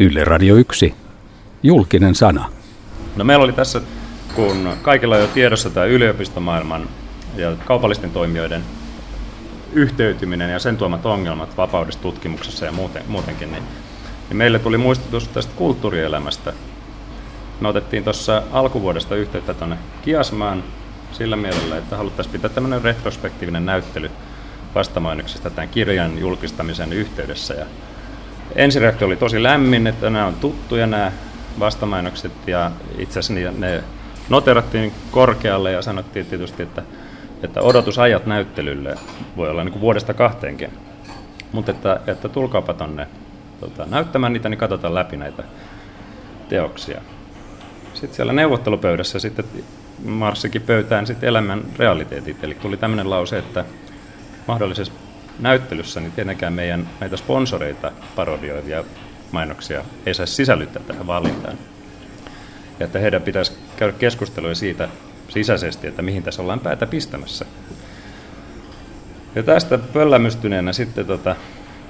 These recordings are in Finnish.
Yle Radio 1. Julkinen sana. No meillä oli tässä, kun kaikilla on jo tiedossa tämä yliopistomaailman ja kaupallisten toimijoiden yhteytyminen ja sen tuomat ongelmat vapaudessa tutkimuksessa ja muuten, muutenkin, niin, niin meille tuli muistutus tästä kulttuurielämästä. Me otettiin tuossa alkuvuodesta yhteyttä tuonne Kiasmaan sillä mielellä, että haluttaisiin pitää tämmöinen retrospektiivinen näyttely vastamainoksista tämän kirjan julkistamisen yhteydessä. Ja ensireaktio oli tosi lämmin, että nämä on tuttuja nämä vastamainokset ja itse asiassa ne noterattiin korkealle ja sanottiin tietysti, että, että odotusajat näyttelylle voi olla niin kuin vuodesta kahteenkin. Mutta että, että tulkaapa tonne tota, näyttämään niitä, niin katsotaan läpi näitä teoksia. Sitten siellä neuvottelupöydässä sitten marssikin pöytään sitten elämän realiteetit. Eli tuli tämmöinen lause, että mahdollisessa näyttelyssä niin tietenkään meidän näitä sponsoreita, parodioivia mainoksia ei saisi sisällyttää tähän valintaan. Ja että heidän pitäisi käydä keskustelua siitä sisäisesti, että mihin tässä ollaan päätä pistämässä. Ja tästä pöllämystyneenä sitten tota,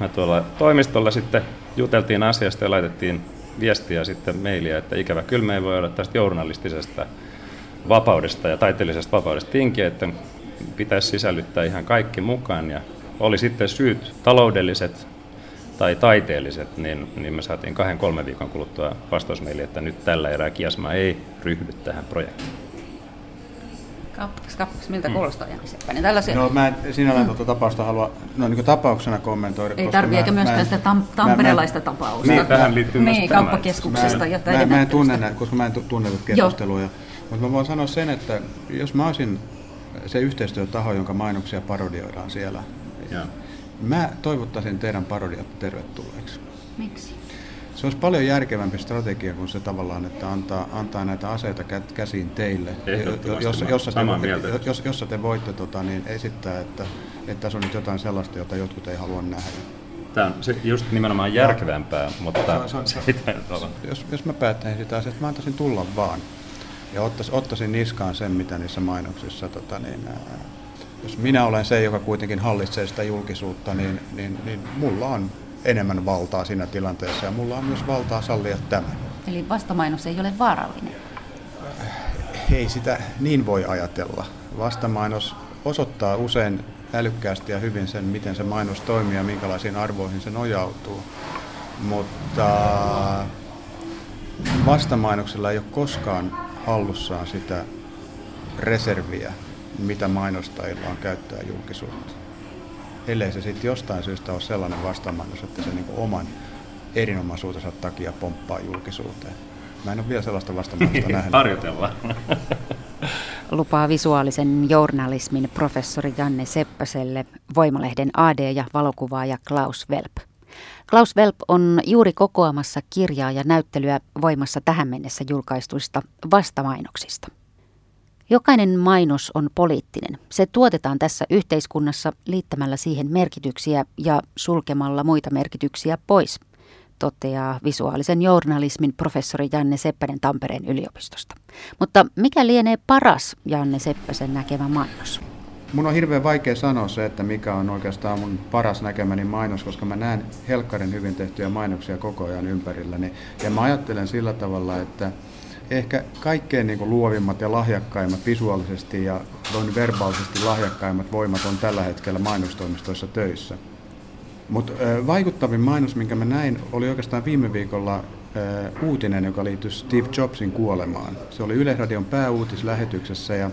mä tuolla toimistolla sitten juteltiin asiasta ja laitettiin viestiä sitten mailia, että ikävä kyllä me ei voi olla tästä journalistisesta vapaudesta ja taiteellisesta vapaudesta tinkiä, että pitäisi sisällyttää ihan kaikki mukaan. Ja oli sitten syyt taloudelliset tai taiteelliset, niin, niin me saatiin kahden kolmen viikon kuluttua vastausmeili, että nyt tällä erää Kiasma ei ryhdy tähän projektiin. Kappas, kappas, miltä mm. kuulostaa Jani Seppänen? Tällaisia... No mä en sinällään mm. tuota tapausta halua no, niin tapauksena kommentoida. Ei tarvitse, eikä myöskään sitä tam, tamperelaista tapausta. Niin, tähän liittyy niin, kauppakeskuksesta. Mä, mä, mä, mä, en tunne näitä, koska mä en tunne keskusteluja. Mutta mä voin sanoa sen, että jos mä olisin se yhteistyötaho, jonka mainoksia parodioidaan siellä, ja. mä toivottaisin teidän parodiat tervetulleeksi. Miksi? Se olisi paljon järkevämpi strategia kuin se tavallaan, että antaa, antaa näitä aseita käsiin teille, jossa, jossa, te, jos, jossa te voitte tota, niin esittää, että, että tässä on nyt jotain sellaista, jota jotkut ei halua nähdä. Tämä on se just nimenomaan järkevämpää, mutta se on, se on, jos, jos mä päättäisin sitä asiaa, että mä antaisin tulla vaan ja ottaisin, ottaisin niskaan sen, mitä niissä mainoksissa, tota, niin, ää, jos minä olen se, joka kuitenkin hallitsee sitä julkisuutta, niin, niin, niin mulla on enemmän valtaa siinä tilanteessa ja mulla on myös valtaa sallia tämä. Eli vastamainos ei ole vaarallinen? Ei sitä niin voi ajatella. Vastamainos osoittaa usein älykkäästi ja hyvin sen, miten se mainos toimii ja minkälaisiin arvoihin se nojautuu. Mutta vastamainoksella ei ole koskaan hallussaan sitä reserviä, mitä mainostajilla on käyttää julkisuutta. Ellei se sitten jostain syystä ole sellainen vastamainos, että se niinku oman erinomaisuutensa takia pomppaa julkisuuteen. Mä en ole vielä sellaista vastamainosta nähnyt. Harjoitellaan. Lupaa visuaalisen journalismin professori Janne Seppäselle, Voimalehden AD ja valokuvaaja Klaus Velp. Klaus Velp on juuri kokoamassa kirjaa ja näyttelyä voimassa tähän mennessä julkaistuista vastamainoksista. Jokainen mainos on poliittinen. Se tuotetaan tässä yhteiskunnassa liittämällä siihen merkityksiä ja sulkemalla muita merkityksiä pois, toteaa visuaalisen journalismin professori Janne Seppänen Tampereen yliopistosta. Mutta mikä lienee paras Janne Seppäsen näkemä mainos? Mun on hirveän vaikea sanoa se, että mikä on oikeastaan mun paras näkemäni mainos, koska mä näen helkkarin hyvin tehtyjä mainoksia koko ajan ympärilläni. Ja mä ajattelen sillä tavalla, että ehkä kaikkein niin kuin luovimmat ja lahjakkaimmat visuaalisesti ja noin verbaalisesti lahjakkaimmat voimat on tällä hetkellä mainostoimistoissa töissä. Mutta vaikuttavin mainos, minkä mä näin, oli oikeastaan viime viikolla uutinen, joka liittyi Steve Jobsin kuolemaan. Se oli Yleisradion pääuutislähetyksessä ja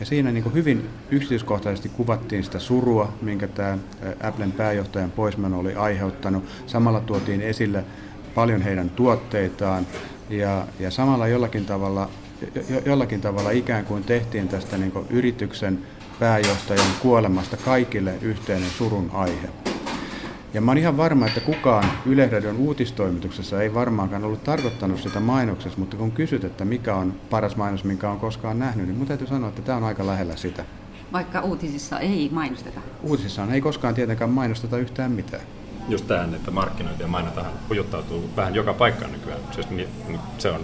ja siinä niin hyvin yksityiskohtaisesti kuvattiin sitä surua, minkä tämä Applen pääjohtajan poismeno oli aiheuttanut. Samalla tuotiin esille paljon heidän tuotteitaan ja, ja samalla jollakin tavalla, jo, jollakin tavalla ikään kuin tehtiin tästä niin yrityksen pääjohtajan kuolemasta kaikille yhteinen surun aihe. Ja mä oon ihan varma, että kukaan Yleisradion uutistoimituksessa ei varmaankaan ollut tarkoittanut sitä mainoksessa, mutta kun kysyt, että mikä on paras mainos, minkä on koskaan nähnyt, niin mun täytyy sanoa, että tämä on aika lähellä sitä. Vaikka uutisissa ei mainosteta? Uutisissa ei koskaan tietenkään mainosteta yhtään mitään. Just tähän, että markkinointi ja mainotahan hujuttautuu vähän joka paikkaan nykyään. Siis se on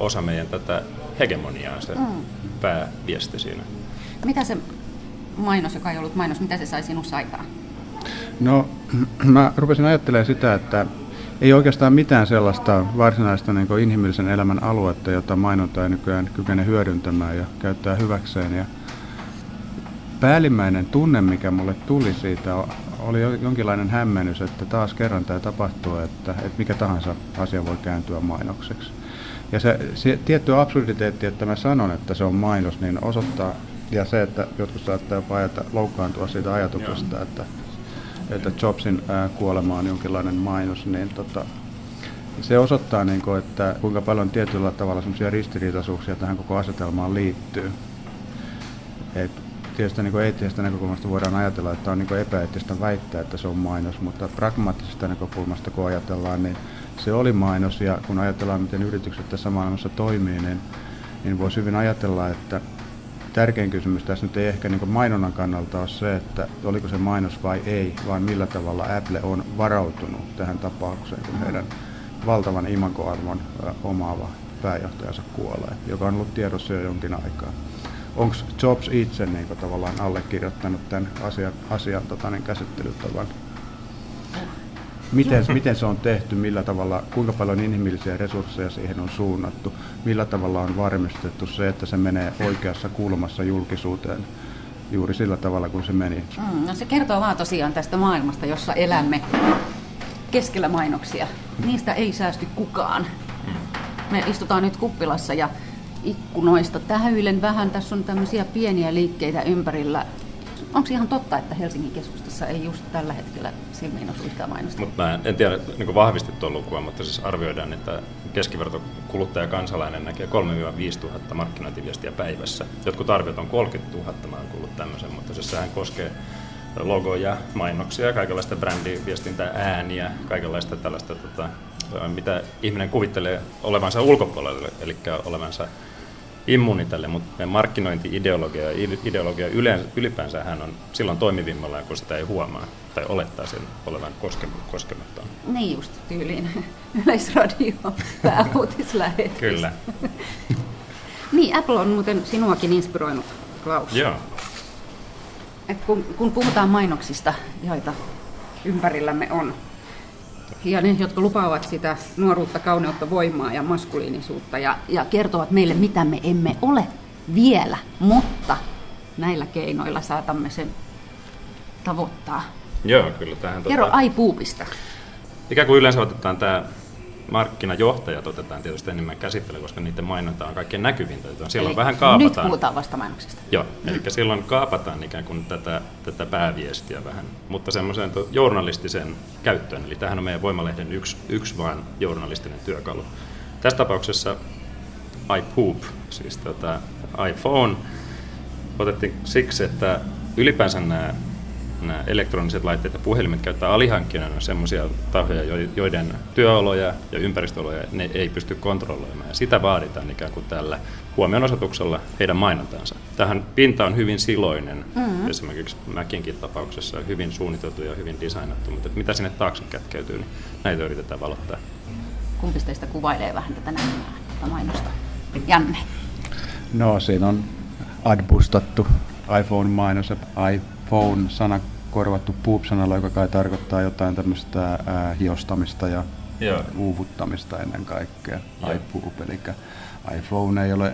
osa meidän tätä hegemoniaa, se mm. pääviesti siinä. Mitä se mainos, joka ei ollut mainos, mitä se sai sinussa aikaan? No, mä rupesin ajattelemaan sitä, että ei oikeastaan mitään sellaista varsinaista niin inhimillisen elämän aluetta, jota mainonta ei nykyään kykene hyödyntämään ja käyttää hyväkseen. Ja päällimmäinen tunne, mikä mulle tuli siitä, oli jonkinlainen hämmennys, että taas kerran tämä tapahtuu, että, että mikä tahansa asia voi kääntyä mainokseksi. Ja se, se tietty absurditeetti, että mä sanon, että se on mainos, niin osoittaa, ja se, että jotkut saattaa jopa ajata, loukkaantua siitä ajatuksesta, Joo. että, että Jobsin ää, kuolema on jonkinlainen mainos, niin tota, se osoittaa, niin kuin, että kuinka paljon tietyllä tavalla sellaisia ristiriitaisuuksia tähän koko asetelmaan liittyy. Et tietysti niin eettisestä näkökulmasta voidaan ajatella, että on niin epäeettistä väittää, että se on mainos, mutta pragmaattisesta näkökulmasta kun ajatellaan, niin se oli mainos. Ja kun ajatellaan, miten yritykset tässä maailmassa toimii, niin, niin voisi hyvin ajatella, että tärkein kysymys tässä nyt ei ehkä niin mainonnan kannalta ole se, että oliko se mainos vai ei, vaan millä tavalla Apple on varautunut tähän tapaukseen, kun heidän valtavan imagoarvon omaava pääjohtajansa kuolee, joka on ollut tiedossa jo jonkin aikaa onko Jobs itse niin kuin, tavallaan allekirjoittanut tämän asian, asian tota, niin käsittelytavan? Miten, miten se on tehty, millä tavalla, kuinka paljon inhimillisiä resursseja siihen on suunnattu, millä tavalla on varmistettu se, että se menee oikeassa kulmassa julkisuuteen juuri sillä tavalla kuin se meni. Mm, no se kertoo vaan tosiaan tästä maailmasta, jossa elämme keskellä mainoksia. Niistä ei säästy kukaan. Me istutaan nyt kuppilassa ja ikkunoista tähyilen vähän. Tässä on tämmöisiä pieniä liikkeitä ympärillä. Onko ihan totta, että Helsingin keskustassa ei just tällä hetkellä silmiin osu yhtään mainosta? Mut mä en tiedä niin vahvistettua lukua, mutta siis arvioidaan, että keskiverto kuluttaja kansalainen näkee 3-5 tuhatta markkinointiviestiä päivässä. Jotkut arviot on 30 000, mä oon kuullut tämmöisen, mutta siis sehän koskee logoja, mainoksia, kaikenlaista brändiviestintää, ääniä, kaikenlaista tällaista, tota, mitä ihminen kuvittelee olevansa ulkopuolelle, eli olevansa immuuni tälle, mutta meidän markkinointi-ideologia ja ideologia ylipäänsä hän on silloin toimivimmalla, kun sitä ei huomaa tai olettaa sen olevan koskematon. Niin just tyyliin. Yleisradio pääuutislähetys. Kyllä. niin, Apple on muuten sinuakin inspiroinut, Klaus. Joo. Et kun, kun puhutaan mainoksista, joita ympärillämme on, ja ne, jotka lupaavat sitä nuoruutta, kauneutta, voimaa ja maskuliinisuutta ja, ja kertovat meille, mitä me emme ole vielä, mutta näillä keinoilla saatamme sen tavoittaa. Joo, kyllä. Tähän, Kerro tota, iPoopista. Ikään kuin yleensä otetaan tämä markkinajohtajat otetaan tietysti enemmän käsittelyyn, koska niiden mainonta on kaikkein näkyvintä. Silloin eli vähän kaapataan. Nyt puhutaan vasta mainoksista. Joo, mm. eli silloin kaapataan ikään kuin tätä, tätä pääviestiä vähän, mutta semmoiseen journalistiseen käyttöön. Eli tähän on meidän Voimalehden yksi, yksi vaan journalistinen työkalu. Tässä tapauksessa iPoop, siis tota iPhone, otettiin siksi, että ylipäänsä nämä nämä elektroniset laitteet ja puhelimet käyttää alihankkijoina sellaisia tahoja, joiden työoloja ja ympäristöoloja ne ei pysty kontrolloimaan. Ja sitä vaaditaan ikään kuin tällä huomionosoituksella heidän mainontaansa. Tähän pinta on hyvin siloinen, mm-hmm. esimerkiksi Mäkinkin tapauksessa hyvin suunniteltu ja hyvin designattu, mutta mitä sinne taakse kätkeytyy, niin näitä yritetään valottaa. Kumpi teistä kuvailee vähän tätä näkymää, tätä mainosta? Janne. No siinä on adbustattu iPhone-mainos, iPhone-sana korvattu poop-sanalla, joka kai tarkoittaa jotain tämmöistä ää, hiostamista ja Joo. uuvuttamista ennen kaikkea. Joo. iPoop, eli iPhone ei ole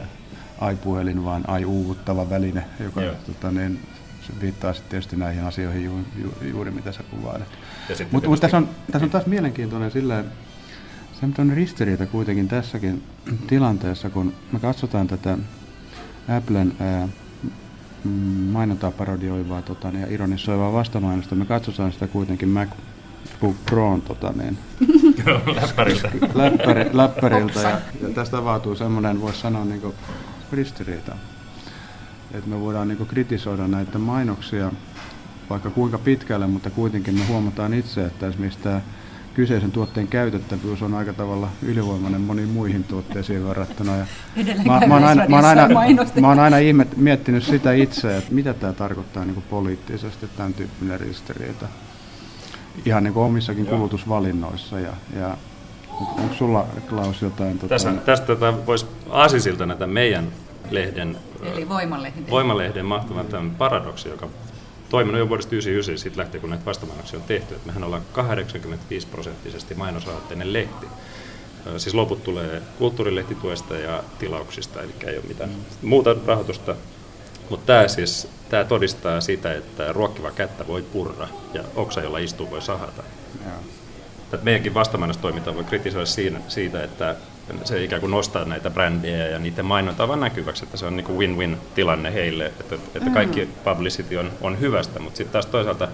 iPuhelin, vaan i-uuvuttava väline, joka tota, niin, se viittaa sitten tietysti näihin asioihin ju, ju, juuri mitä sä kuvailet. Mutta mut tässä, on, tässä on taas mielenkiintoinen silleen, se on ristiriita kuitenkin tässäkin tilanteessa, kun me katsotaan tätä Applen ää, mm, mainontaa parodioivaa tota, ja ironisoivaa vastamainosta. Me katsotaan sitä kuitenkin MacBook Proon tota, niin, läppäriltä. läppäri, läppäriltä ja, ja tästä avautuu semmoinen, voisi sanoa, niin kuin, ristiriita. Että me voidaan niin kuin, kritisoida näitä mainoksia vaikka kuinka pitkälle, mutta kuitenkin me huomataan itse, että esimerkiksi tämä kyseisen tuotteen käytettävyys on aika tavalla ylivoimainen moniin muihin tuotteisiin verrattuna. Ja mä, mä, oon aina, mä, oon aina, mä oon aina ihmet, miettinyt sitä itse, että mitä tämä tarkoittaa niin kuin poliittisesti, tämän tyyppinen ristiriita. Ihan niin kuin omissakin Joo. kulutusvalinnoissa. Ja, ja onko sulla, Klaus, jotain... Tota... Tässä, tästä tota, voisi aasisilta näitä meidän lehden, Eli Voimalehden, Voimalehden mahtuvan paradoksi, joka toiminut jo vuodesta 1999, siitä lähtien kun näitä vastamainoksia on tehty, että mehän ollaan 85 prosenttisesti mainosrahoitteinen lehti. Siis loput tulee kulttuurilehtituesta ja tilauksista, eli ei ole mitään muuta rahoitusta. Mutta tämä siis tämä todistaa sitä, että ruokkiva kättä voi purra ja oksa, jolla istuu, voi sahata. Ja. meidänkin vastamainostoiminta voi kritisoida siinä, siitä, että se ikään kuin nostaa näitä brändejä ja niiden mainontaa vaan näkyväksi, että se on niin kuin win-win tilanne heille, että, että kaikki publicity on, on hyvästä, mutta sitten taas toisaalta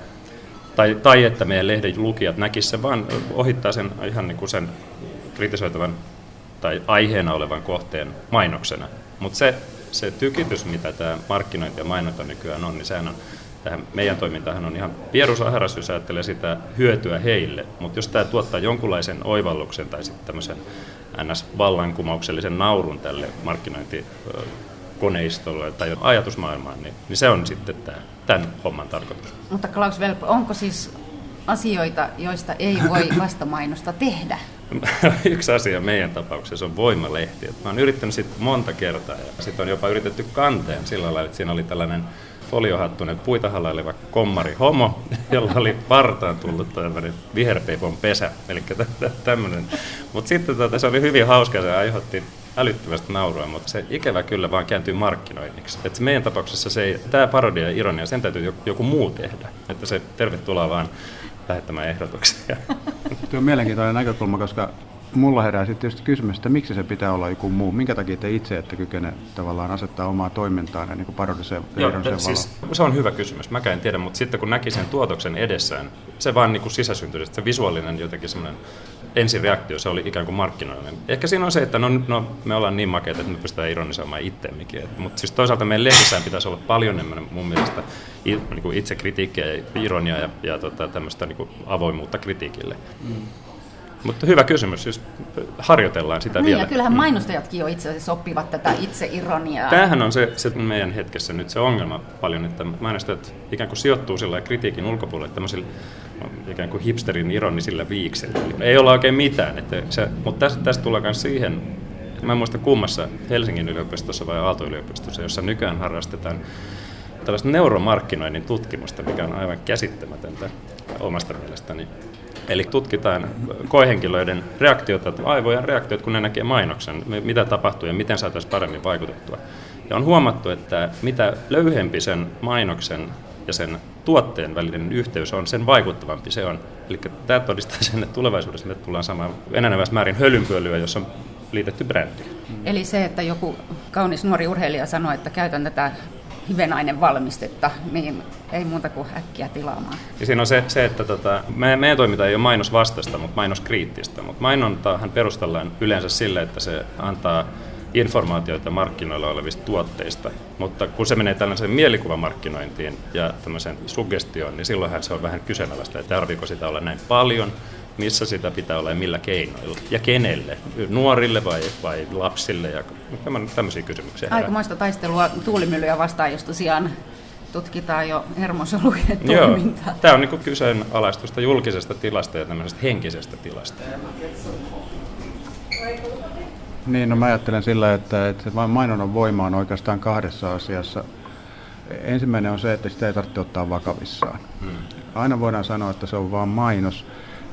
tai, tai että meidän lehden lukijat näkisivät sen vaan ohittaa sen ihan niin kuin sen kritisoitavan tai aiheena olevan kohteen mainoksena. Mutta se, se tykitys, mitä tämä markkinointi ja mainonta nykyään on, niin sehän on tähän meidän toimintahan on ihan pierusahras, jos ajattelee sitä hyötyä heille. Mutta jos tämä tuottaa jonkunlaisen oivalluksen tai sitten tämmöisen NS-vallankumouksellisen naurun tälle markkinointikoneistolle tai ajatusmaailmaan, niin, niin se on sitten tämä, tämän homman tarkoitus. Mutta Klaus Velp, onko siis asioita, joista ei voi vastamainosta tehdä? Yksi asia meidän tapauksessa on voimalehti. Mä oon yrittänyt sitä monta kertaa ja sitten on jopa yritetty kanteen sillä lailla, että siinä oli tällainen foliohattunen puita halaileva kommari homo, jolla oli partaan tullut tämmöinen viherpeipon pesä, eli tämmöinen. Mutta sitten tota, se oli hyvin hauska, se aiheutti älyttömästi naurua, mutta se ikävä kyllä vaan kääntyy markkinoinniksi. Et meidän tapauksessa se tämä parodia ja ironia, sen täytyy joku, joku muu tehdä. Että se tervetuloa vaan lähettämään ehdotuksia. Tuo on mielenkiintoinen näkökulma, koska mulla herää sitten tietysti kysymys, että miksi se pitää olla joku muu. Minkä takia te itse ette kykene tavallaan asettaa omaa toimintaa niin kuin parodiseen Joo, siis, se on hyvä kysymys. Mä en tiedä, mutta sitten kun näki sen tuotoksen edessään, se vaan niin kuin sisäsyntyisesti, se visuaalinen jotenkin semmoinen ensireaktio, se oli ikään kuin markkinoillinen. Ehkä siinä on se, että no, no, me ollaan niin makeita, että me pystytään ironisoimaan itseemmekin. Mutta siis toisaalta meidän lehdissään pitäisi olla paljon enemmän mun mielestä niin kuin itse kritiikkiä ja ironiaa ja, ja tota, tämmöistä niin kuin avoimuutta kritiikille. Mm. Mutta hyvä kysymys, jos harjoitellaan sitä niin, vielä. Ja kyllähän mm. mainostajatkin jo itse asiassa oppivat tätä itseironiaa. Tämähän on se, se meidän hetkessä nyt se ongelma paljon, että mainostajat ikään kuin sijoittuu sillä kritiikin ulkopuolelle tämmöisillä ikään kuin hipsterin ironisilla viiksellä. Ei olla oikein mitään. Että se, mutta tästä, tästä tullaan myös siihen, että mä en muista kummassa Helsingin yliopistossa vai Aalto-yliopistossa, jossa nykyään harrastetaan tällaista neuromarkkinoinnin tutkimusta, mikä on aivan käsittämätöntä omasta mielestäni. Eli tutkitaan koehenkilöiden reaktiota, aivojen reaktiot, kun ne näkee mainoksen, mitä tapahtuu ja miten saataisiin paremmin vaikutettua. Ja on huomattu, että mitä löyhempi sen mainoksen ja sen tuotteen välinen yhteys on, sen vaikuttavampi se on. Eli tämä todistaa sen, että tulevaisuudessa me tullaan saamaan enenevässä määrin hölynpölyä, jossa on liitetty brändi. Eli se, että joku kaunis nuori urheilija sanoo, että käytän tätä hivenainen valmistetta, niin ei muuta kuin äkkiä tilaamaan. Ja siinä on se, se että tota, me, meidän toiminta ei ole mainosvastasta, mutta mainoskriittistä. Mutta mainontaahan perustellaan yleensä sille, että se antaa informaatioita markkinoilla olevista tuotteista, mutta kun se menee tällaiseen mielikuvamarkkinointiin ja tämmöiseen suggestioon, niin silloinhan se on vähän kyseenalaista, että tarviiko sitä olla näin paljon, missä sitä pitää olla ja millä keinoilla ja kenelle, nuorille vai, vai lapsille ja tämmöisiä kysymyksiä. Aikamoista taistelua tuulimyllyjä vastaan, jos tosiaan tutkitaan jo hermosolujen toimintaa. Joo, tämä on niin kyseenalaistusta julkisesta tilasta ja tämmöisestä henkisestä tilasta. Niin, no mä ajattelen sillä, että, että mainonnan voima on oikeastaan kahdessa asiassa. Ensimmäinen on se, että sitä ei tarvitse ottaa vakavissaan. Hmm. Aina voidaan sanoa, että se on vain mainos.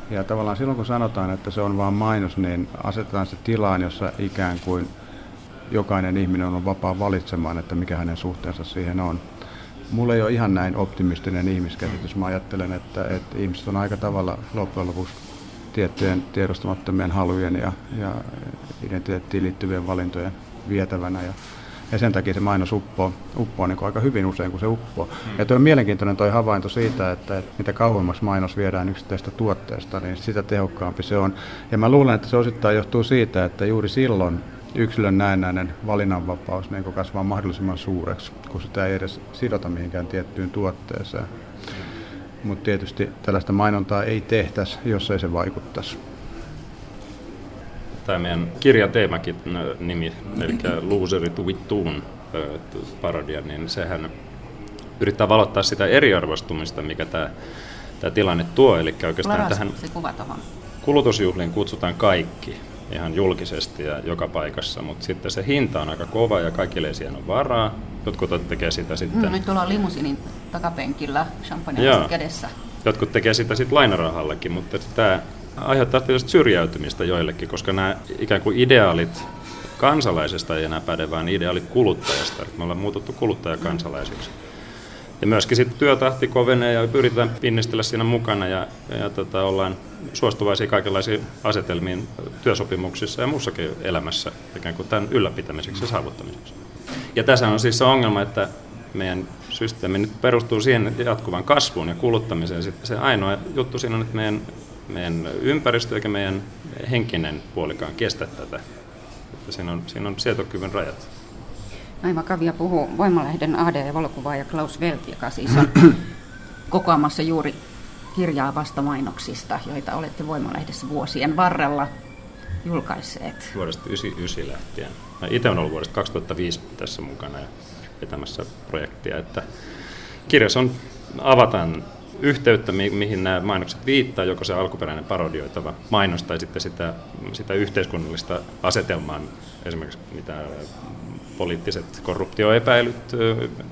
Ja tavallaan silloin kun sanotaan, että se on vain mainos, niin asetetaan se tilaan, jossa ikään kuin jokainen ihminen on vapaa valitsemaan, että mikä hänen suhteensa siihen on. Mulla ei ole ihan näin optimistinen ihmiskäsitys. Mä ajattelen, että, että ihmiset on aika tavalla loppujen lopuksi tiettyjen tiedostamattomien halujen ja, ja identiteettiin liittyvien valintojen vietävänä. Ja, ja sen takia se mainos uppoo, uppoo niin aika hyvin usein, kun se uppoo. Hmm. Ja tuo on mielenkiintoinen tuo havainto siitä, että, että mitä kauemmas mainos viedään yksittäistä tuotteesta, niin sitä tehokkaampi se on. Ja mä luulen, että se osittain johtuu siitä, että juuri silloin yksilön näennäinen valinnanvapaus niin kasvaa mahdollisimman suureksi, kun sitä ei edes sidota mihinkään tiettyyn tuotteeseen. Mutta tietysti tällaista mainontaa ei tehtäisi, jos ei se vaikuttaisi. Tämä meidän kirjateemakin nimi, eli Loserit Vittuun parodia, niin sehän yrittää valottaa sitä eriarvostumista, mikä tämä, tämä tilanne tuo. Eli oikeastaan tähän kulutusjuhliin kutsutaan kaikki ihan julkisesti ja joka paikassa, mutta sitten se hinta on aika kova ja kaikille ei siihen ole varaa. Jotkut tekee sitä sitten... Mm, nyt ollaan limusinin takapenkillä, champagne kädessä. Jotkut tekee sitä sitten lainarahallakin, mutta tämä aiheuttaa tietysti syrjäytymistä joillekin, koska nämä ikään kuin ideaalit kansalaisesta ei enää päde, vaan ideaalit kuluttajasta. Me ollaan muututtu kuluttajakansalaisiksi. Ja myöskin sitten työtahti kovenee ja pyritään pinnistellä siinä mukana ja, ja tota, ollaan suostuvaisia kaikenlaisiin asetelmiin työsopimuksissa ja muussakin elämässä ikään kuin tämän ylläpitämiseksi ja saavuttamiseksi. Ja tässä on siis se ongelma, että meidän systeemi nyt perustuu siihen jatkuvan kasvuun ja kuluttamiseen. Sitten se ainoa juttu siinä on, että meidän, meidän ympäristö eikä meidän henkinen puolikaan kestä tätä. Että siinä on, siinä on sietokyvyn rajat. Naima Kavia puhuu Voimalehden AD-valokuvaaja Klaus Welt, joka siis on kokoamassa juuri kirjaa vastamainoksista, joita olette Voimalehdessä vuosien varrella julkaisseet. Vuodesta 1999 lähtien. Mä itse olen ollut vuodesta 2005 tässä mukana ja vetämässä projektia, että kirjassa on, avataan yhteyttä, mi- mihin nämä mainokset viittaa, joko se alkuperäinen parodioitava mainos tai sitten sitä, sitä yhteiskunnallista asetelmaa, esimerkiksi mitä poliittiset korruptioepäilyt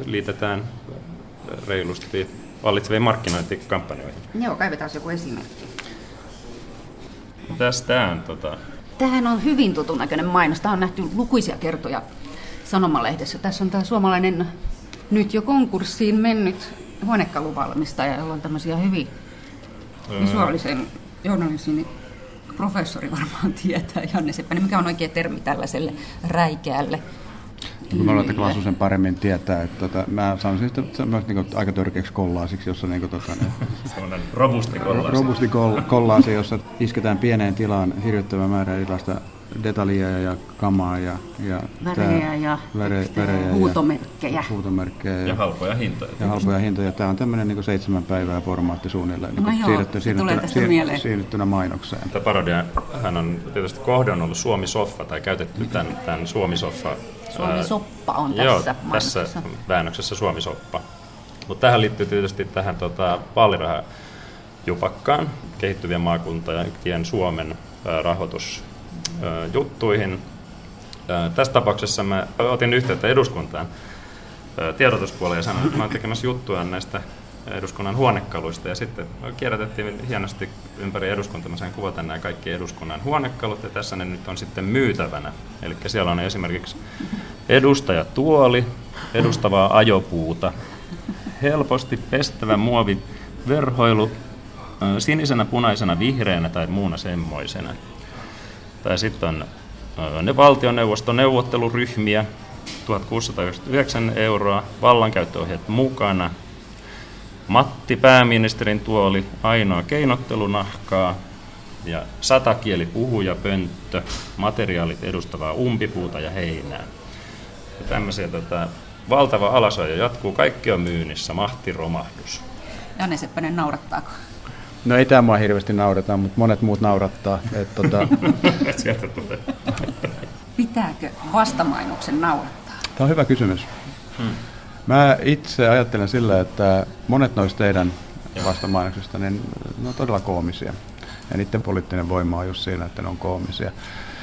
liitetään reilusti vallitseviin markkinointikampanjoihin. Joo, kaivetaan joku esimerkki. Tästä on tota... Tähän on hyvin tutun näköinen mainos. Tämä on nähty lukuisia kertoja Sanomalehdessä. Tässä on tämä suomalainen nyt jo konkurssiin mennyt huonekaluvalmistaja, jolla on tämmöisiä hyvin visuaalisen journalismin professori varmaan tietää, Janne Seppänen, mikä on oikea termi tällaiselle räikeälle me ollaan Klasu sen paremmin tietää, että tota, mä sanoisin, että se on myös niin aika törkeäksi kollaasiksi, jossa niin kuin, tota, ne, robusti kollaasi. Robusti kollaasi, jossa isketään pieneen tilaan hirvittävä määrä erilaista detaljia ja kamaa ja, ja värejä ja, väre, värejä huutomerkkejä. Ja, huutomerkkejä ja, ja halpoja hintoja. Ja halpoja hintoja. Tämä on tämmöinen niin seitsemän päivää formaatti suunnilleen no niin siirretty, siirrettynä, siirrettynä, siirrettynä mainokseen. Tämä parodia, hän on tietysti kohde on ollut Suomi-soffa tai käytetty tämän, tämän Suomi-soffa. Suomi-soppa on tässä Joo, tässä väännöksessä Suomi-soppa. Mutta tähän liittyy tietysti tähän tota, vaalirahajupakkaan kehittyvien maakuntien Suomen rahoitus juttuihin. Tässä tapauksessa mä otin yhteyttä eduskuntaan tiedotuspuoleen ja sanoin, että mä olen tekemässä juttuja näistä eduskunnan huonekaluista ja sitten kierrätettiin hienosti ympäri eduskuntaa. Mä sain kuvata nämä kaikki eduskunnan huonekalut ja tässä ne nyt on sitten myytävänä. Eli siellä on esimerkiksi edustajatuoli, edustavaa ajopuuta, helposti pestävä muovi verhoilu, sinisenä, punaisena, vihreänä tai muuna semmoisena. Tai sitten on ne valtioneuvoston neuvotteluryhmiä, 1699 euroa, vallankäyttöohjeet mukana, Matti pääministerin tuoli, ainoa keinottelunahkaa ja satakieli puhuja pönttö, materiaalit edustavaa umpipuuta ja heinää. Ja tämmöisiä tota, valtava alasajo jatkuu, kaikki on myynnissä, mahtiromahdus. Janne Seppänen, naurattaako? No ei tämä mua hirveästi naurata, mutta monet muut naurattaa. Et, tota... Sieltä tulee. Pitääkö vastamainoksen naurattaa? Tämä on hyvä kysymys. Hmm. Mä itse ajattelen sillä, että monet noista teidän vastamainoksista, niin ne on todella koomisia. Ja niiden poliittinen voima on just siinä, että ne on koomisia.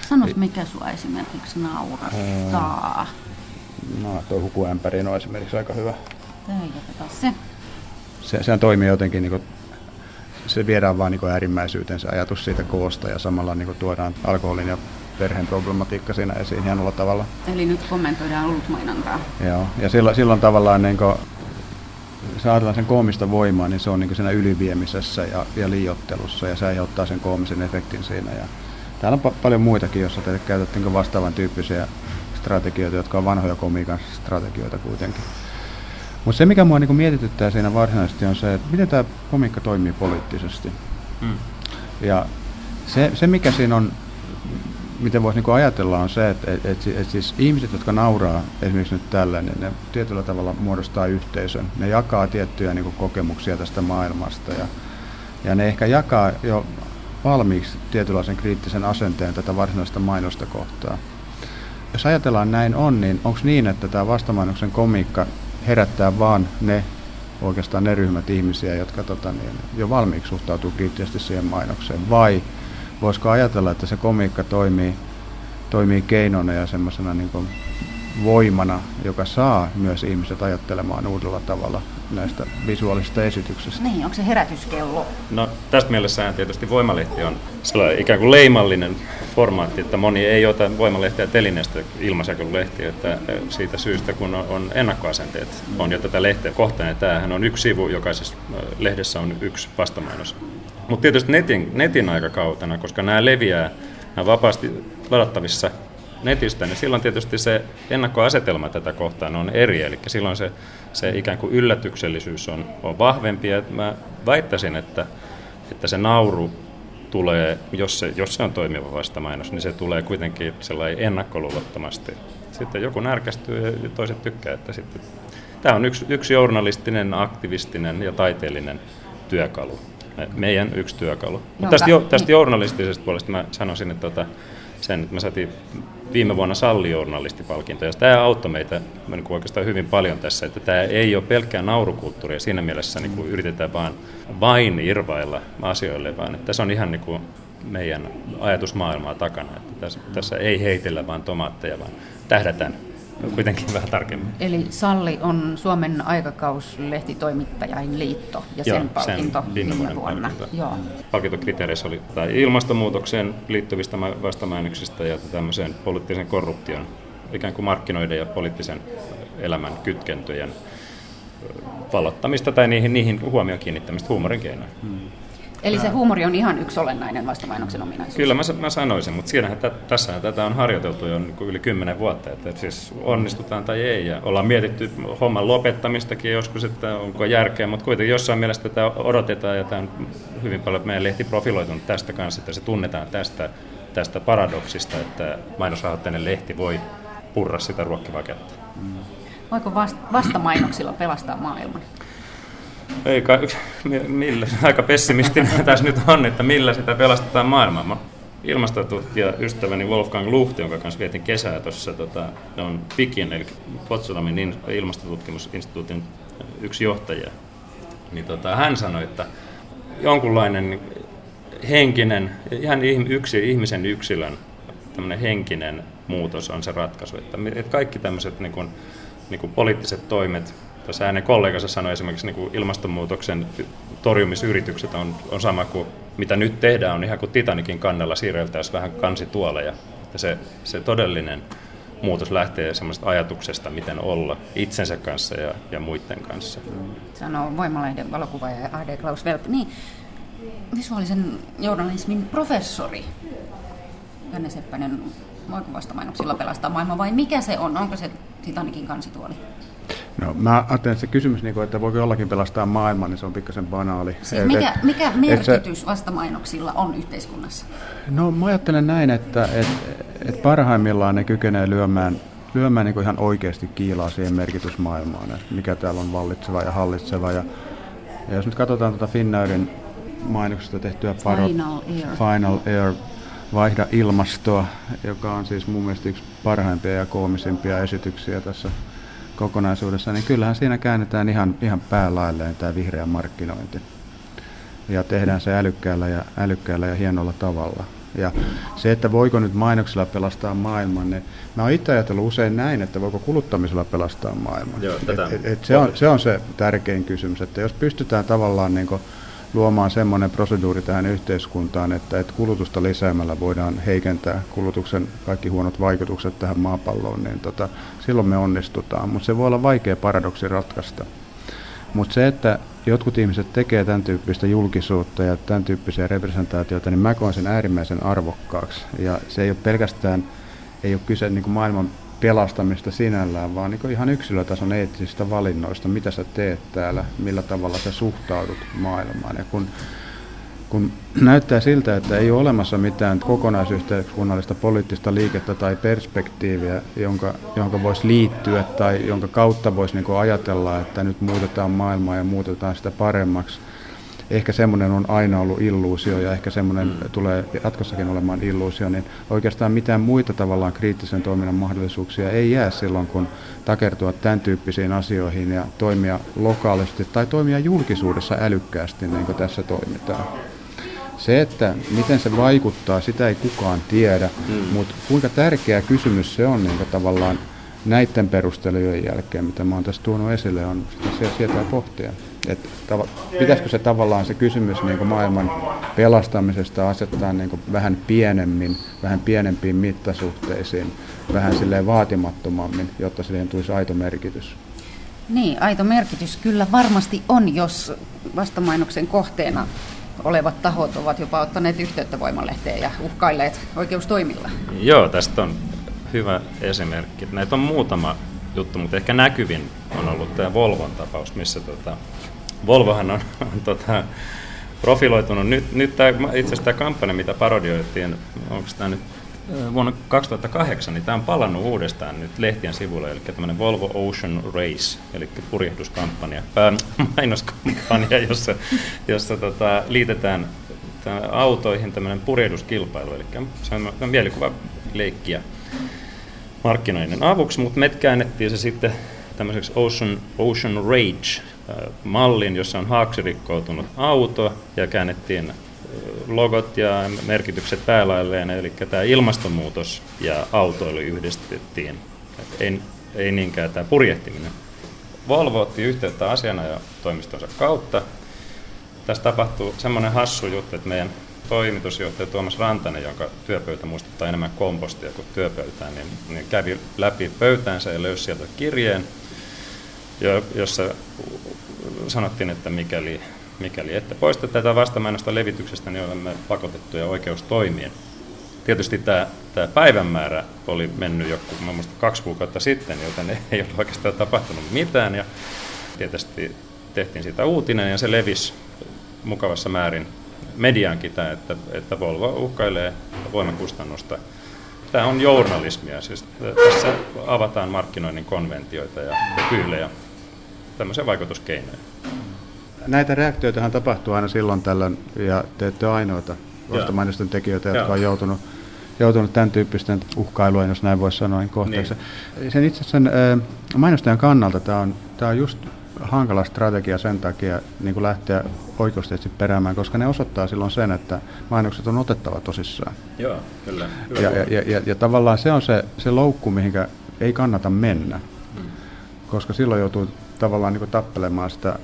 Sanois, mikä sua esimerkiksi naurattaa? No, tuo hukuämpäri on esimerkiksi aika hyvä. se. Se, sehän toimii jotenkin niin kuin se viedään vain niin äärimmäisyyteen se ajatus siitä koosta ja samalla niin tuodaan alkoholin ja perheen problematiikka siinä esiin hienolla tavalla. Eli nyt kommentoidaan olutmainontaa. Joo, ja silloin, silloin tavallaan niin kuin, se ajatellaan sen koomista voimaa, niin se on niin siinä yliviemisessä ja, ja liiottelussa ja se aiheuttaa sen koomisen efektin siinä. Ja täällä on pa- paljon muitakin, joissa te käytätte niin vastaavan tyyppisiä strategioita, jotka on vanhoja komiikan strategioita kuitenkin. Mutta se, mikä mua niin mietityttää siinä varsinaisesti, on se, että miten tämä komiikka toimii poliittisesti. Mm. Ja se, se, mikä siinä on, miten voisi niin ajatella, on se, että et, et, et siis ihmiset, jotka nauraa esimerkiksi nyt tällä, niin ne tietyllä tavalla muodostaa yhteisön. Ne jakaa tiettyjä niin kokemuksia tästä maailmasta ja, ja ne ehkä jakaa jo valmiiksi tietynlaisen kriittisen asenteen tätä varsinaista mainosta kohtaan. Jos ajatellaan näin on, niin onko niin, että tämä vastamainoksen komiikka herättää vaan ne oikeastaan ne ryhmät ihmisiä, jotka tota, niin, jo valmiiksi suhtautuu kriittisesti siihen mainokseen, vai voisiko ajatella, että se komiikka toimii, toimii keinona ja semmoisena niin voimana, joka saa myös ihmiset ajattelemaan uudella tavalla näistä visuaalisista esityksistä. Niin, onko se herätyskello? No tästä mielessä tietysti Voimalehti on sellainen ikään kuin leimallinen formaatti, että moni ei ota Voimalehtiä telineestä ilmaisjakelulehtiä, että siitä syystä kun on ennakkoasenteet on jo tätä lehteä kohtaan, ja tämähän on yksi sivu, jokaisessa lehdessä on yksi vastamainos. Mutta tietysti netin, netin aikakautena, koska nämä leviää nämä vapaasti ladattavissa netistä, niin silloin tietysti se ennakkoasetelma tätä kohtaan on eri, eli silloin se, se ikään kuin yllätyksellisyys on, on vahvempi, ja mä väittäisin, että, että se nauru tulee, jos se, jos se on toimiva vastamainos, niin se tulee kuitenkin sellainen ennakkoluulottomasti. Sitten joku närkästyy ja toiset tykkää, että sitten tämä on yksi, yksi journalistinen, aktivistinen ja taiteellinen työkalu. Meidän yksi työkalu. Mutta tästä, jo, tästä journalistisesta puolesta mä sanoisin, että tota, sen, että me saatiin viime vuonna sallijournalistipalkinto, ja tämä auttoi meitä niin kuin oikeastaan hyvin paljon tässä, että tämä ei ole pelkkää naurukulttuuria siinä mielessä, niin kuin yritetään vaan vain irvailla asioille, vaan että tässä on ihan niin kuin meidän ajatusmaailmaa takana, että tässä, tässä ei heitellä vaan tomaatteja, vaan tähdätään kuitenkin vähän tarkemmin. Eli Salli on Suomen aikakauslehtitoimittajain liitto ja sen Joo, palkinto sen viime vuonna. Palkinto. Joo. Palkintokriteereissä oli tai ilmastonmuutokseen liittyvistä vastamainoksista ja tämmöiseen poliittisen korruption, ikään kuin markkinoiden ja poliittisen elämän kytkentöjen valottamista tai niihin, niihin huomioon kiinnittämistä huumorin keinoin. Hmm. Eli se huumori on ihan yksi olennainen vastamainoksen ominaisuus. Kyllä mä, mä sanoisin, mutta siinähän t- tässähän tätä on harjoiteltu jo niin yli kymmenen vuotta, että, että siis onnistutaan tai ei. Ja ollaan mietitty homman lopettamistakin joskus, että onko järkeä, mutta kuitenkin jossain mielessä tätä odotetaan ja tämä on hyvin paljon meidän lehti profiloitunut tästä kanssa, että se tunnetaan tästä, tästä paradoksista, että mainosrahoitteinen lehti voi purra sitä ruokkivaa kättä. Voiko vastamainoksilla pelastaa maailman? Ei kai, millä, aika pessimistinen tässä nyt on, että millä sitä pelastetaan maailmaa. Ilmastotutkija ystäväni Wolfgang Luhti, jonka kanssa vietin kesää tuossa, tota, on PIKin, eli Potsdamin ilmastotutkimusinstituutin yksi johtaja. Niin tota, hän sanoi, että jonkunlainen henkinen, ihan yksi ihmisen yksilön henkinen muutos on se ratkaisu. Että, että kaikki tämmöiset niin kuin, niin poliittiset toimet, Tuossa hänen kollegansa sanoi esimerkiksi niin kuin ilmastonmuutoksen torjumisyritykset on, on sama kuin mitä nyt tehdään, on ihan kuin Titanikin kannella siirreltäisiin vähän kansituoleja. Että se, se todellinen muutos lähtee semmoista ajatuksesta, miten olla itsensä kanssa ja, ja muiden kanssa. Sanoo Voimalehden valokuvaaja A.D. Klaus Velp. Niin, visuaalisen journalismin professori Janne Seppänen, voiko vastamainoksilla pelastaa maailman vai mikä se on? Onko se Titanikin kansituoli? No, mä ajattelen, että se kysymys, niin että voiko jollakin pelastaa maailman, niin se on pikkasen banaali. Siis mikä, et, mikä merkitys se, vastamainoksilla on yhteiskunnassa? No mä ajattelen näin, että et, et parhaimmillaan ne kykenee lyömään, lyömään niin ihan oikeasti kiilaa siihen merkitysmaailmaan, että mikä täällä on vallitseva ja hallitseva. Ja, ja jos nyt katsotaan tuota Finnairin mainoksesta tehtyä paro, Final Air. Final Air Vaihda ilmastoa, joka on siis mun mielestä yksi parhaimpia ja koomisimpia esityksiä tässä kokonaisuudessa, niin kyllähän siinä käännetään ihan, ihan päälailleen tämä vihreä markkinointi. Ja tehdään se älykkäällä ja, älykkäällä ja hienolla tavalla. Ja se, että voiko nyt mainoksilla pelastaa maailman, niin mä oon itse ajatellut usein näin, että voiko kuluttamisella pelastaa maailman. Joo, tätä et, et se, on, se on se tärkein kysymys, että jos pystytään tavallaan niin luomaan semmoinen proseduuri tähän yhteiskuntaan, että, että kulutusta lisäämällä voidaan heikentää kulutuksen kaikki huonot vaikutukset tähän maapalloon, niin tota, silloin me onnistutaan. Mutta se voi olla vaikea paradoksi ratkaista. Mutta se, että jotkut ihmiset tekee tämän tyyppistä julkisuutta ja tämän tyyppisiä representaatioita, niin mä koen sen äärimmäisen arvokkaaksi. Ja se ei ole pelkästään, ei ole kyse niin kuin maailman pelastamista sinällään, vaan niin ihan yksilötason eettisistä valinnoista, mitä sä teet täällä, millä tavalla sä suhtaudut maailmaan. Ja kun, kun näyttää siltä, että ei ole olemassa mitään kokonaisyhteiskunnallista poliittista liikettä tai perspektiiviä, jonka, jonka voisi liittyä tai jonka kautta voisi niin ajatella, että nyt muutetaan maailmaa ja muutetaan sitä paremmaksi – ehkä semmoinen on aina ollut illuusio ja ehkä semmoinen mm. tulee jatkossakin olemaan illuusio, niin oikeastaan mitään muita tavallaan kriittisen toiminnan mahdollisuuksia ei jää silloin, kun takertua tämän tyyppisiin asioihin ja toimia lokaalisti tai toimia julkisuudessa älykkäästi, niin kuin tässä toimitaan. Se, että miten se vaikuttaa, sitä ei kukaan tiedä, mm. mutta kuinka tärkeä kysymys se on niin tavallaan näiden perustelujen jälkeen, mitä mä oon tässä tuonut esille, on sitä sieltä pohtia. Että pitäisikö se tavallaan se kysymys niin kuin maailman pelastamisesta asettaa niin kuin vähän pienemmin, vähän pienempiin mittasuhteisiin, vähän silleen vaatimattomammin, jotta siihen tulisi aito merkitys? Niin, aito merkitys kyllä varmasti on, jos vastamainoksen kohteena olevat tahot ovat jopa ottaneet yhteyttä voimalehteen ja uhkailleet oikeustoimilla. Joo, tästä on hyvä esimerkki. Näitä on muutama juttu, mutta ehkä näkyvin on ollut tämä Volvon tapaus, missä tota, Volvohan on, on tota, profiloitunut. Nyt, nyt tämä, itse asiassa tämä kampanja, mitä parodioitiin, onko tämä nyt vuonna 2008, niin tämä on palannut uudestaan nyt lehtien sivuille, eli tämmöinen Volvo Ocean Race, eli purjehduskampanja, äh, mainoskampanja, jossa, jossa tota, liitetään autoihin tämmöinen purjehduskilpailu, eli se on mielikuva leikkiä markkinoinnin avuksi, mutta me käännettiin se sitten tämmöiseksi Ocean, Ocean Rage-mallin, jossa on haaksirikkoutunut auto ja käännettiin logot ja merkitykset päälailleen, eli tämä ilmastonmuutos ja autoilu yhdistettiin. ei, ei niinkään tämä purjehtiminen. Volvo otti yhteyttä asianajotoimistonsa kautta. Tässä tapahtuu semmoinen hassu juttu, että meidän toimitusjohtaja Tuomas Rantanen, jonka työpöytä muistuttaa enemmän kompostia kuin työpöytää, niin, niin kävi läpi pöytäänsä ja löysi sieltä kirjeen, jossa sanottiin, että mikäli mikäli ette poista tätä vastamainosta levityksestä, niin olemme pakotettuja oikeustoimiin. Tietysti tämä, tämä päivänmäärä oli mennyt joku muista kaksi kuukautta sitten, joten ei ole oikeastaan tapahtunut mitään. Ja tietysti tehtiin siitä uutinen ja se levisi mukavassa määrin mediaankin tämä, että, että Volvo uhkailee voimakustannusta. Tämä on journalismia, siis tässä avataan markkinoinnin konventioita ja, ja tämmöisiä vaikutuskeinoja näitä reaktioitahan tapahtuu aina silloin tällöin, ja te ette ole ainoita vastamainosten tekijöitä, jotka on joutunut, joutunut tämän tyyppisten uhkailujen, jos näin voisi sanoa, kohteeksi. Niin. Sen itse sen mainostajan kannalta tämä on, tämä on just hankala strategia sen takia niin kuin lähteä oikeusteitse peräämään, koska ne osoittaa silloin sen, että mainokset on otettava tosissaan. Joo, kyllä. kyllä ja, ja, ja, ja, ja tavallaan se on se, se loukku, mihinkä ei kannata mennä, hmm. koska silloin joutuu tavallaan niin kuin tappelemaan sitä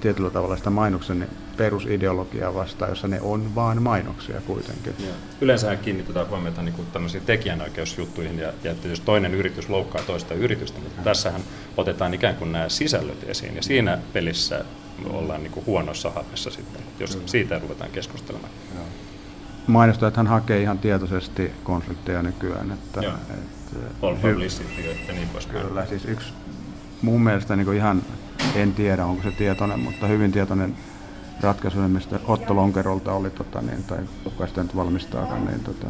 tietyllä tavalla sitä mainoksen perusideologiaa vastaan, jossa ne on vain mainoksia kuitenkin. Ja. Yleensähän kiinnitetään huomiota niin tämmöisiin tekijänoikeusjuttuihin ja, ja jos toinen yritys loukkaa toista yritystä, mutta tässähän otetaan ikään kuin nämä sisällöt esiin ja siinä pelissä ollaan niin kuin huonossa hapessa sitten, jos Kyllä. siitä ruvetaan keskustelemaan. Joo. Mainostajathan hakee ihan tietoisesti konflikteja nykyään. Että, Joo. että, hy- ja niin poispäin. Kyllä, siis yksi mun mielestä niin ihan en tiedä onko se tietoinen, mutta hyvin tietoinen ratkaisu, mistä Otto Lonkerolta oli, tota, niin, tai kuka sitä nyt valmistaakaan, niin, tota,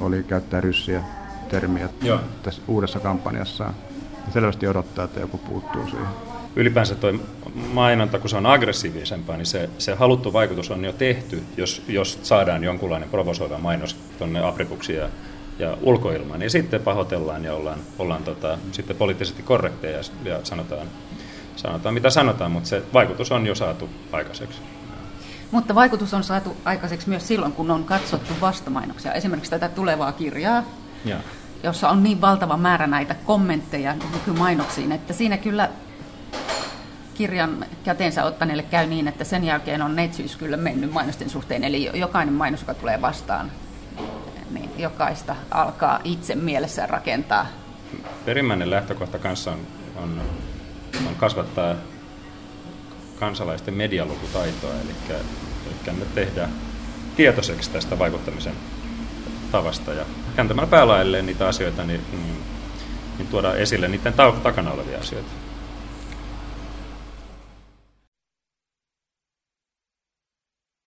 oli käyttää ryssiä termiä Joo. tässä uudessa kampanjassaan. Ja selvästi odottaa, että joku puuttuu siihen. Ylipäänsä tuo mainonta, kun se on aggressiivisempaa, niin se, se haluttu vaikutus on jo tehty, jos, jos saadaan jonkunlainen provosoiva mainos tuonne apripuksi ja, ja ulkoilmaan, niin sitten pahoitellaan ja ollaan, ollaan tota, sitten poliittisesti korrekteja ja, ja sanotaan sanotaan mitä sanotaan, mutta se vaikutus on jo saatu aikaiseksi. Mutta vaikutus on saatu aikaiseksi myös silloin, kun on katsottu vastamainoksia. Esimerkiksi tätä tulevaa kirjaa, ja. jossa on niin valtava määrä näitä kommentteja nykymainoksiin, että siinä kyllä kirjan käteensä ottaneelle käy niin, että sen jälkeen on neitsyys kyllä mennyt mainosten suhteen. Eli jokainen mainos, joka tulee vastaan, niin jokaista alkaa itse mielessään rakentaa. Perimmäinen lähtökohta kanssa on, on on kasvattaa kansalaisten medialukutaitoa, eli, eli me tehdään tietoiseksi tästä vaikuttamisen tavasta ja kääntämällä päälailleen niitä asioita, niin, niin, niin tuodaan esille niiden takana olevia asioita.